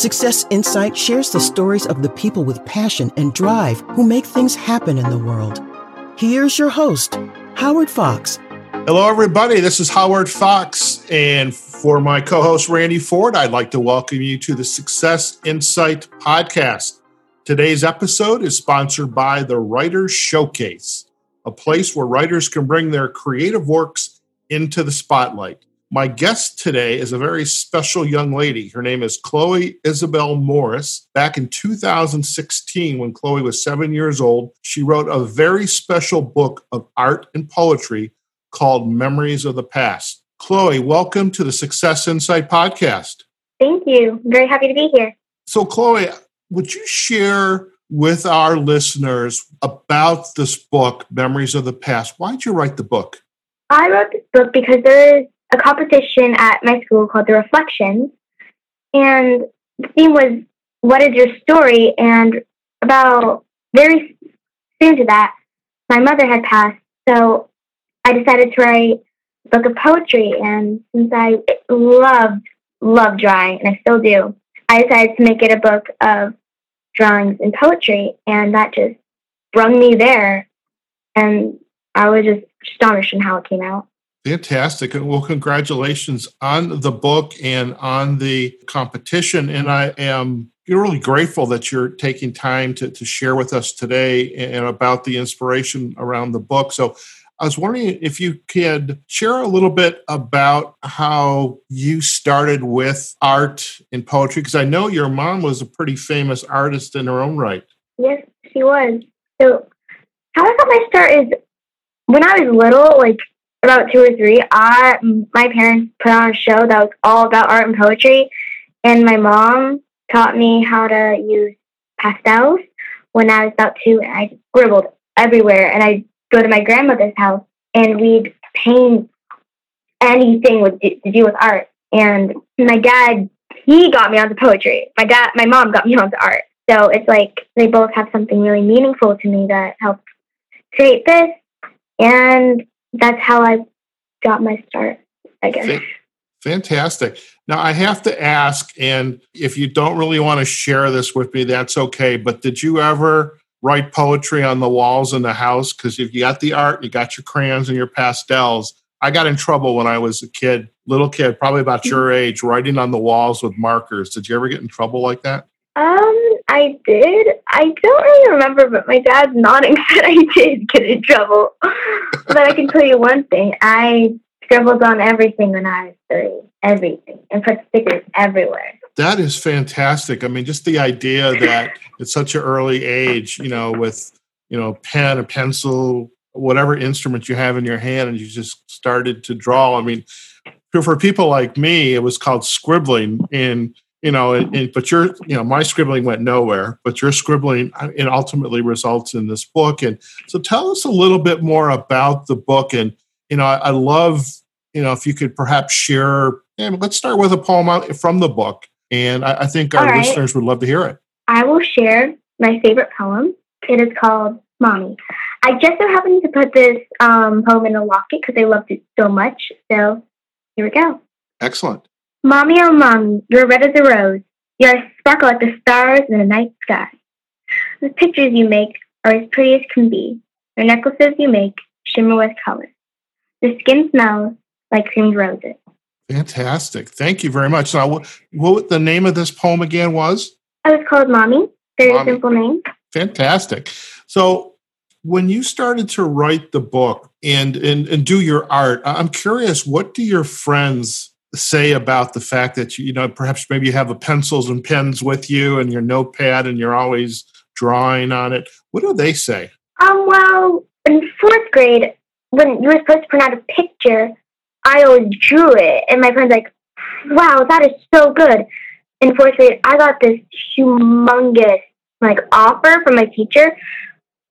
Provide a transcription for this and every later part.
Success Insight shares the stories of the people with passion and drive who make things happen in the world. Here's your host, Howard Fox. Hello, everybody. This is Howard Fox. And for my co host, Randy Ford, I'd like to welcome you to the Success Insight podcast. Today's episode is sponsored by the Writers Showcase, a place where writers can bring their creative works into the spotlight. My guest today is a very special young lady. Her name is Chloe Isabel Morris. Back in 2016, when Chloe was seven years old, she wrote a very special book of art and poetry called Memories of the Past. Chloe, welcome to the Success Insight podcast. Thank you. I'm very happy to be here. So, Chloe, would you share with our listeners about this book, Memories of the Past? Why did you write the book? I wrote this book because there is a competition at my school called the Reflections, and the theme was "What is your story?" And about very soon to that, my mother had passed, so I decided to write a book of poetry. And since I loved loved drawing, and I still do, I decided to make it a book of drawings and poetry, and that just brung me there. And I was just astonished in how it came out. Fantastic. And Well, congratulations on the book and on the competition. And I am really grateful that you're taking time to, to share with us today and about the inspiration around the book. So I was wondering if you could share a little bit about how you started with art and poetry, because I know your mom was a pretty famous artist in her own right. Yes, she was. So how I got my start is when I was little, like about two or three, I my parents put on a show that was all about art and poetry, and my mom taught me how to use pastels when I was about two, and I scribbled everywhere. And I'd go to my grandmother's house, and we'd paint anything with to do with art. And my dad, he got me onto poetry. My dad, my mom got me onto art. So it's like they both have something really meaningful to me that helped create this. And that's how I got my start, I guess. Fantastic. Now, I have to ask, and if you don't really want to share this with me, that's okay. But did you ever write poetry on the walls in the house? Because if you got the art, you got your crayons and your pastels. I got in trouble when I was a kid, little kid, probably about your mm-hmm. age, writing on the walls with markers. Did you ever get in trouble like that? Um, I did. I don't really remember, but my dad's nodding that I did get in trouble. but I can tell you one thing: I scribbled on everything when I was three, everything, and put stickers everywhere. That is fantastic. I mean, just the idea that at such an early age, you know, with you know, pen, a pencil, whatever instrument you have in your hand, and you just started to draw. I mean, for people like me, it was called scribbling, and you know, and, and, but your, you know, my scribbling went nowhere, but your scribbling it ultimately results in this book. And so, tell us a little bit more about the book. And you know, I, I love, you know, if you could perhaps share. And let's start with a poem from the book, and I, I think our right. listeners would love to hear it. I will share my favorite poem. It is called "Mommy." I just so happened to put this um, poem in a locket because I loved it so much. So here we go. Excellent. Mommy, oh mommy, you're red as a rose. You're a sparkle like the stars in the night sky. The pictures you make are as pretty as can be. The necklaces you make shimmer with color. The skin smells like creamed roses. Fantastic. Thank you very much. Now, what, what the name of this poem again was? It was called Mommy. Very Mommy. simple name. Fantastic. So, when you started to write the book and, and, and do your art, I'm curious, what do your friends say about the fact that you, know perhaps maybe you have a pencils and pens with you and your notepad and you're always drawing on it. What do they say? Um well in fourth grade when you were supposed to print out a picture i always drew it and my friend's like wow that is so good. In fourth grade i got this humongous like offer from my teacher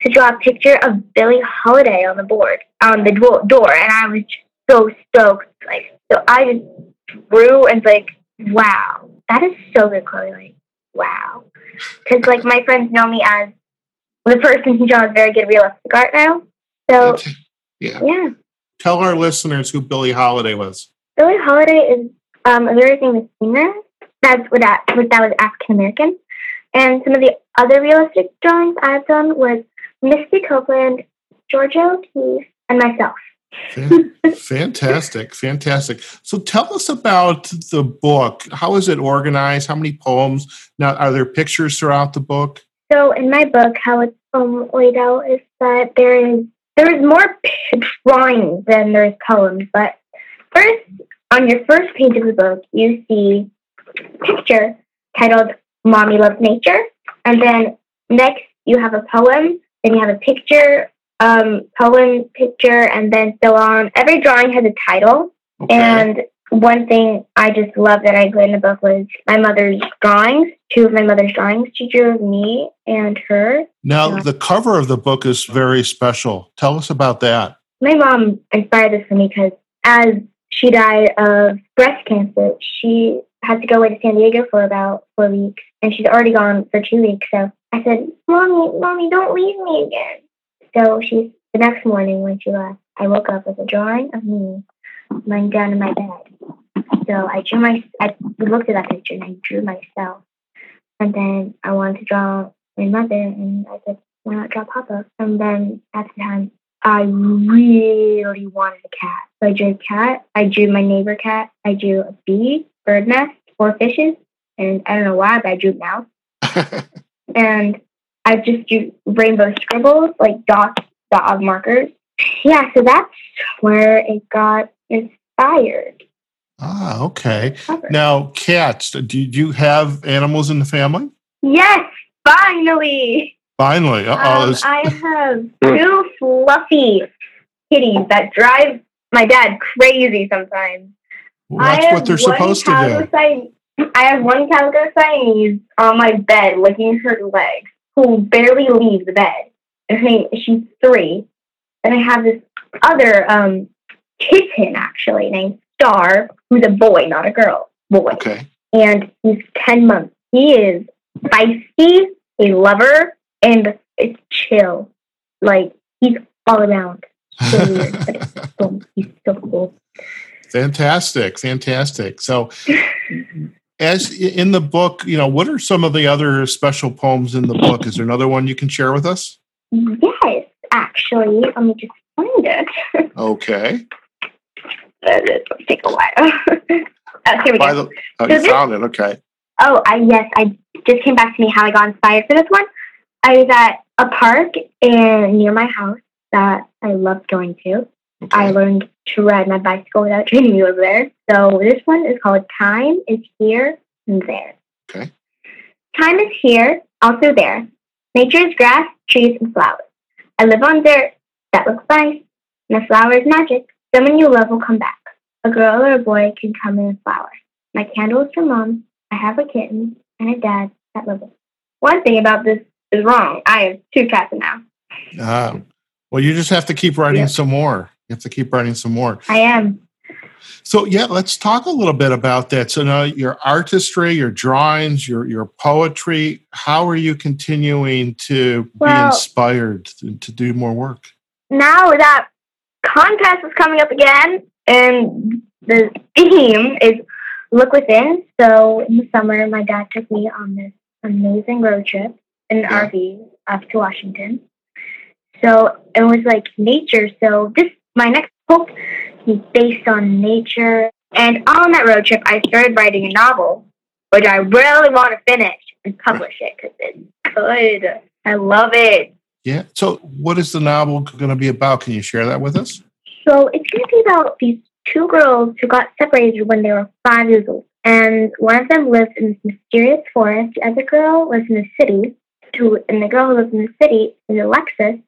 to draw a picture of billie holiday on the board on the door and i was so stoked like so i just through and like, wow, that is so good, Chloe. Like, wow. Because like my friends know me as the person who draws very good realistic art now. So yeah, yeah. Tell our listeners who Billie Holiday was. Billie Holiday is um, a very famous singer, That's what that, that was African American. And some of the other realistic drawings I've done was Misty Copeland, Georgia O'Keeffe, and myself. Fantastic, fantastic. So tell us about the book. How is it organized? How many poems? Now, are there pictures throughout the book? So in my book, how it's um, laid out is that there is there is more drawings than there's poems. But first, on your first page of the book, you see picture titled "Mommy Loves Nature," and then next you have a poem. Then you have a picture, um, poem, picture, and then so on. Every drawing has a title, okay. and one thing I just love that I put in the book was my mother's drawings. Two of my mother's drawings. She drew of me and her. Now, the cover of the book is very special. Tell us about that. My mom inspired this for me because as she died of breast cancer, she had to go away to San Diego for about four weeks, and she's already gone for two weeks. So I said, "Mommy, mommy, don't leave me again." So she, the next morning when she left, I woke up with a drawing of me lying down in my bed. So I drew my, I looked at that picture and I drew myself. And then I wanted to draw my mother, and I said, why not draw Papa? And then at the time, I really wanted a cat. So I drew a cat. I drew my neighbor cat. I drew a bee, bird nest, four fishes, and I don't know why, but I drew a mouse. and I just do rainbow scribbles, like dots, dot markers. Yeah, so that's where it got inspired. Ah, okay. Now, cats, do you have animals in the family? Yes, finally. Finally. Um, I have two fluffy kitties that drive my dad crazy sometimes. Well, that's what they're supposed to do. I have one calico Siamese on my bed licking her legs, who barely leaves the bed. Her name, she's three. Then I have this other um, kitten, actually, named Star, who's a boy, not a girl. Boy. Okay. And he's 10 months. He is feisty, a lover, and it's chill. Like, he's all around. So weird, but so, he's so cool. Fantastic, fantastic. So, as in the book, you know, what are some of the other special poems in the book? Is there another one you can share with us? Yes, actually. Let me just find it. Okay. Will take a while. uh, here we By go. The, oh, so you this, found it. Okay. Oh, I yes, I just came back to me how I got inspired for this one. I was at a park in near my house that I loved going to. Okay. I learned to ride my bicycle without training wheels there. So this one is called Time is Here and There. Okay. Time is here, also there. Nature is grass, trees, and flowers. I live on dirt that looks nice, and the flowers magic. Someone you love will come back. A girl or a boy can come in a flower. My candle is for mom. I have a kitten and a dad that loves it. One thing about this is wrong. I have two cats now. Uh, well, you just have to keep writing yep. some more. You have to keep writing some more. I am. So yeah, let's talk a little bit about that. So now your artistry, your drawings, your your poetry. How are you continuing to well, be inspired to, to do more work? Now that contest is coming up again, and the theme is look within. So in the summer, my dad took me on this amazing road trip in an yeah. RV up to Washington. So it was like nature. So this my next book is based on nature. And on that road trip, I started writing a novel, which I really want to finish and publish it because it's good. I love it. Yeah. So, what is the novel going to be about? Can you share that with us? So, it's going to be about these two girls who got separated when they were five years old. And one of them lives in this mysterious forest. The other girl lives in the city. Who, and the girl who lives in the city is Alexis.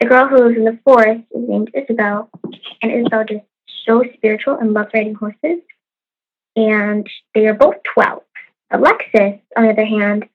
The girl who lives in the forest is named Isabel. And Isabel is so spiritual and loves riding horses. And they are both 12. Alexis, on the other hand,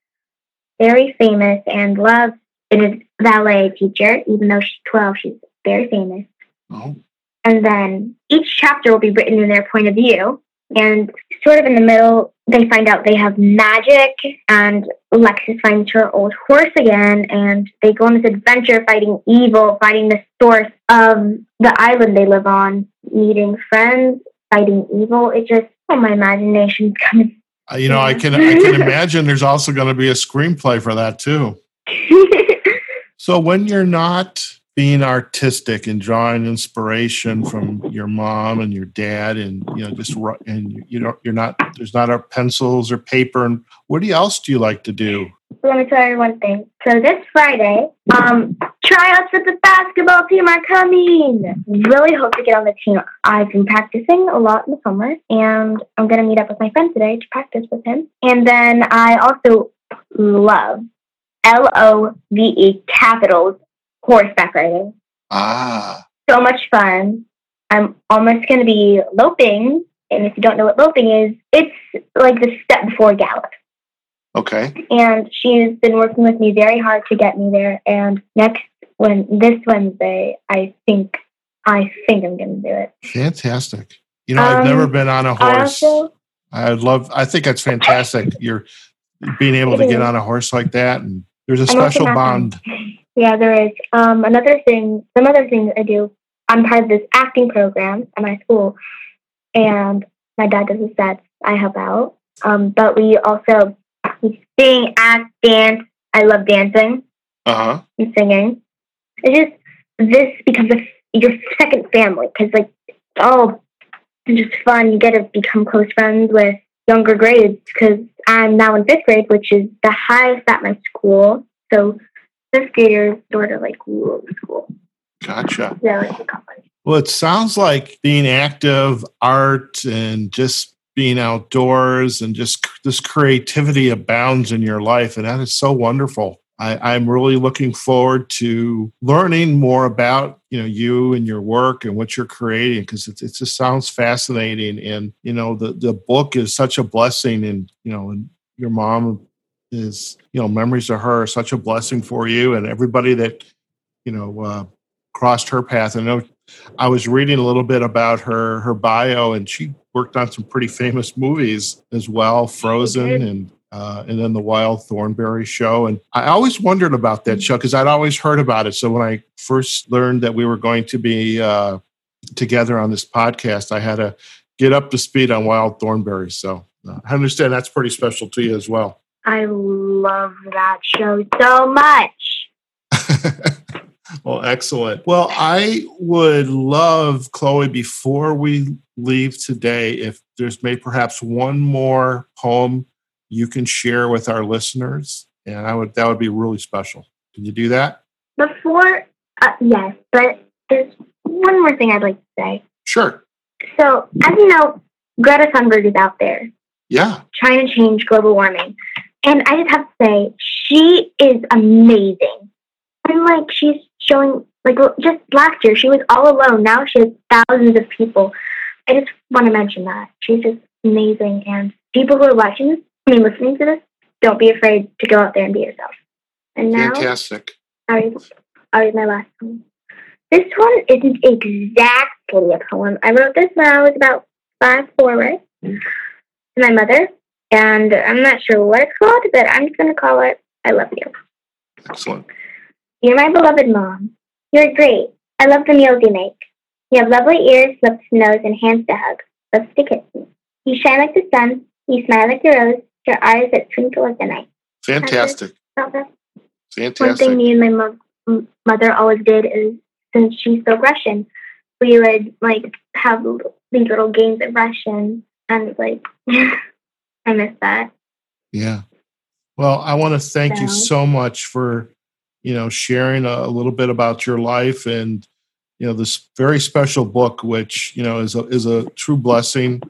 very famous and loves is a ballet teacher. Even though she's 12, she's very famous. Oh. And then each chapter will be written in their point of view. And sort of in the middle, they find out they have magic, and Alexis finds her old horse again, and they go on this adventure fighting evil, fighting the source of the island they live on, meeting friends, fighting evil. It just, oh, my imagination's coming Uh, you know, I can I can imagine there's also going to be a screenplay for that too. so when you're not being artistic and drawing inspiration from your mom and your dad and you know just and you know you're not there's not our pencils or paper. And what else do you like to do? Let me tell you one thing. So this friday um tryouts for the basketball team are coming. Really hope to get on the team. I've been practicing a lot in the summer and i'm going to meet up with my friend today to practice with him. And then i also love l-o-v-e capitals horseback riding. Ah. So much fun. I'm almost going to be loping. And if you don't know what loping is, it's like the step before gallop. Okay. And she's been working with me very hard to get me there. And next, when this Wednesday, I think, I think I'm going to do it. Fantastic. You know, um, I've never um, been on a horse. I, also, I love. I think that's fantastic. You're being able to get on a horse like that, and there's a special bond. Yeah, there is. Um, another thing, some other things I do. I'm part of this acting program at my school, and my dad does the sets. I help out. Um, but we also we sing, act, dance. I love dancing uh-huh. and singing. It's just this becomes a, your second family because like oh, it's just fun. You get to become close friends with younger grades because I'm now in fifth grade, which is the highest at my school. So fifth graders sort of like rule the school. Gotcha. Yeah, like the company. Well, it sounds like being active, art, and just being outdoors and just this creativity abounds in your life. And that is so wonderful. I, am really looking forward to learning more about you know you and your work and what you're creating because it, it just sounds fascinating and you know the the book is such a blessing and you know and your mom is you know memories of her are such a blessing for you and everybody that you know uh, crossed her path. I know I was reading a little bit about her her bio, and she worked on some pretty famous movies as well, Frozen and. Uh, and then the Wild Thornberry show. And I always wondered about that show because I'd always heard about it. So when I first learned that we were going to be uh, together on this podcast, I had to get up to speed on Wild Thornberry. So uh, I understand that's pretty special to you as well. I love that show so much. well, excellent. Well, I would love, Chloe, before we leave today, if there's maybe perhaps one more poem you can share with our listeners, and I would that would be really special. Can you do that? Before, uh, yes, but there's one more thing I'd like to say. Sure. So, as you know, Greta Thunberg is out there. Yeah. Trying to change global warming. And I just have to say, she is amazing. And like she's showing, like just last year, she was all alone. Now she has thousands of people. I just want to mention that she's just amazing. And people who are watching this, I mean, listening to this, don't be afraid to go out there and be yourself. And now, fantastic. I'll read, I'll read my last poem. This one isn't exactly a poem. I wrote this when I was about five, four, right? Mm. My mother, and I'm not sure what it's called, but I'm just going to call it I Love You. Excellent. You're my beloved mom. You're great. I love the meals you make. You have lovely ears, lips to nose, and hands to hug, lips to kiss me. You shine like the sun. You smile like the rose. Your eyes that twinkle like the night. Fantastic. Fantastic. One thing me and my mo- mother always did is, since she's so Russian, we would like have these little games of Russian and like I miss that. Yeah. Well, I want to thank so. you so much for, you know, sharing a, little bit about your life and, you know, this very special book, which you know is a is a true blessing,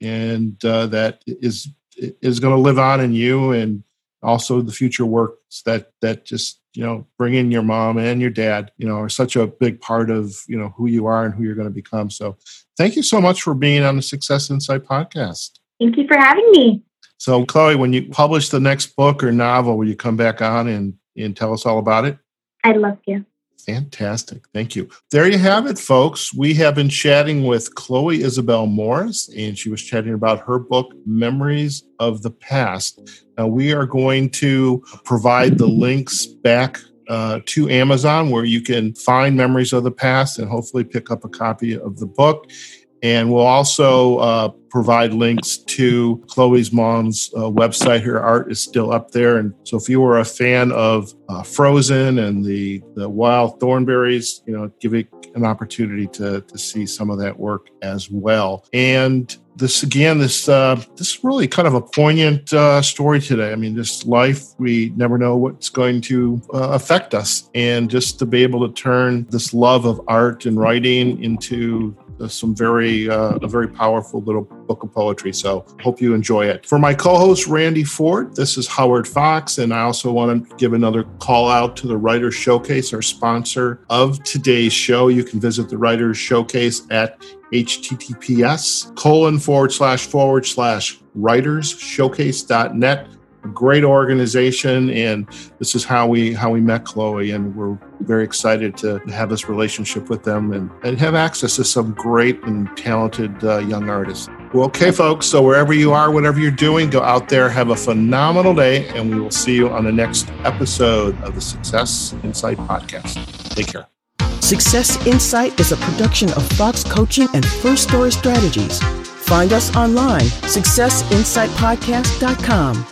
and uh, that is is going to live on in you and also the future works that that just you know bringing your mom and your dad you know are such a big part of you know who you are and who you're going to become so thank you so much for being on the success insight podcast Thank you for having me. So, Chloe, when you publish the next book or novel, will you come back on and, and tell us all about it? I'd love to. Fantastic. Thank you. There you have it, folks. We have been chatting with Chloe Isabel Morris, and she was chatting about her book, Memories of the Past. Now, we are going to provide the links back uh, to Amazon where you can find Memories of the Past and hopefully pick up a copy of the book. And we'll also uh, provide links to Chloe's mom's uh, website. Her art is still up there. And so if you were a fan of uh, Frozen and the, the Wild Thornberrys, you know, give it an opportunity to, to see some of that work as well. And this again, this uh, this is really kind of a poignant uh, story today. I mean, this life we never know what's going to uh, affect us, and just to be able to turn this love of art and writing into some very uh, a very powerful little book of poetry. So hope you enjoy it. For my co-host Randy Ford, this is Howard Fox, and I also want to give another call out to the Writers Showcase, our sponsor of today's show. You can visit the Writers Showcase at https colon forward slash forward slash writers showcase.net a great organization and this is how we how we met chloe and we're very excited to have this relationship with them and, and have access to some great and talented uh, young artists well okay folks so wherever you are whatever you're doing go out there have a phenomenal day and we will see you on the next episode of the success insight podcast take care Success Insight is a production of Fox Coaching and First Story Strategies. Find us online, successinsightpodcast.com.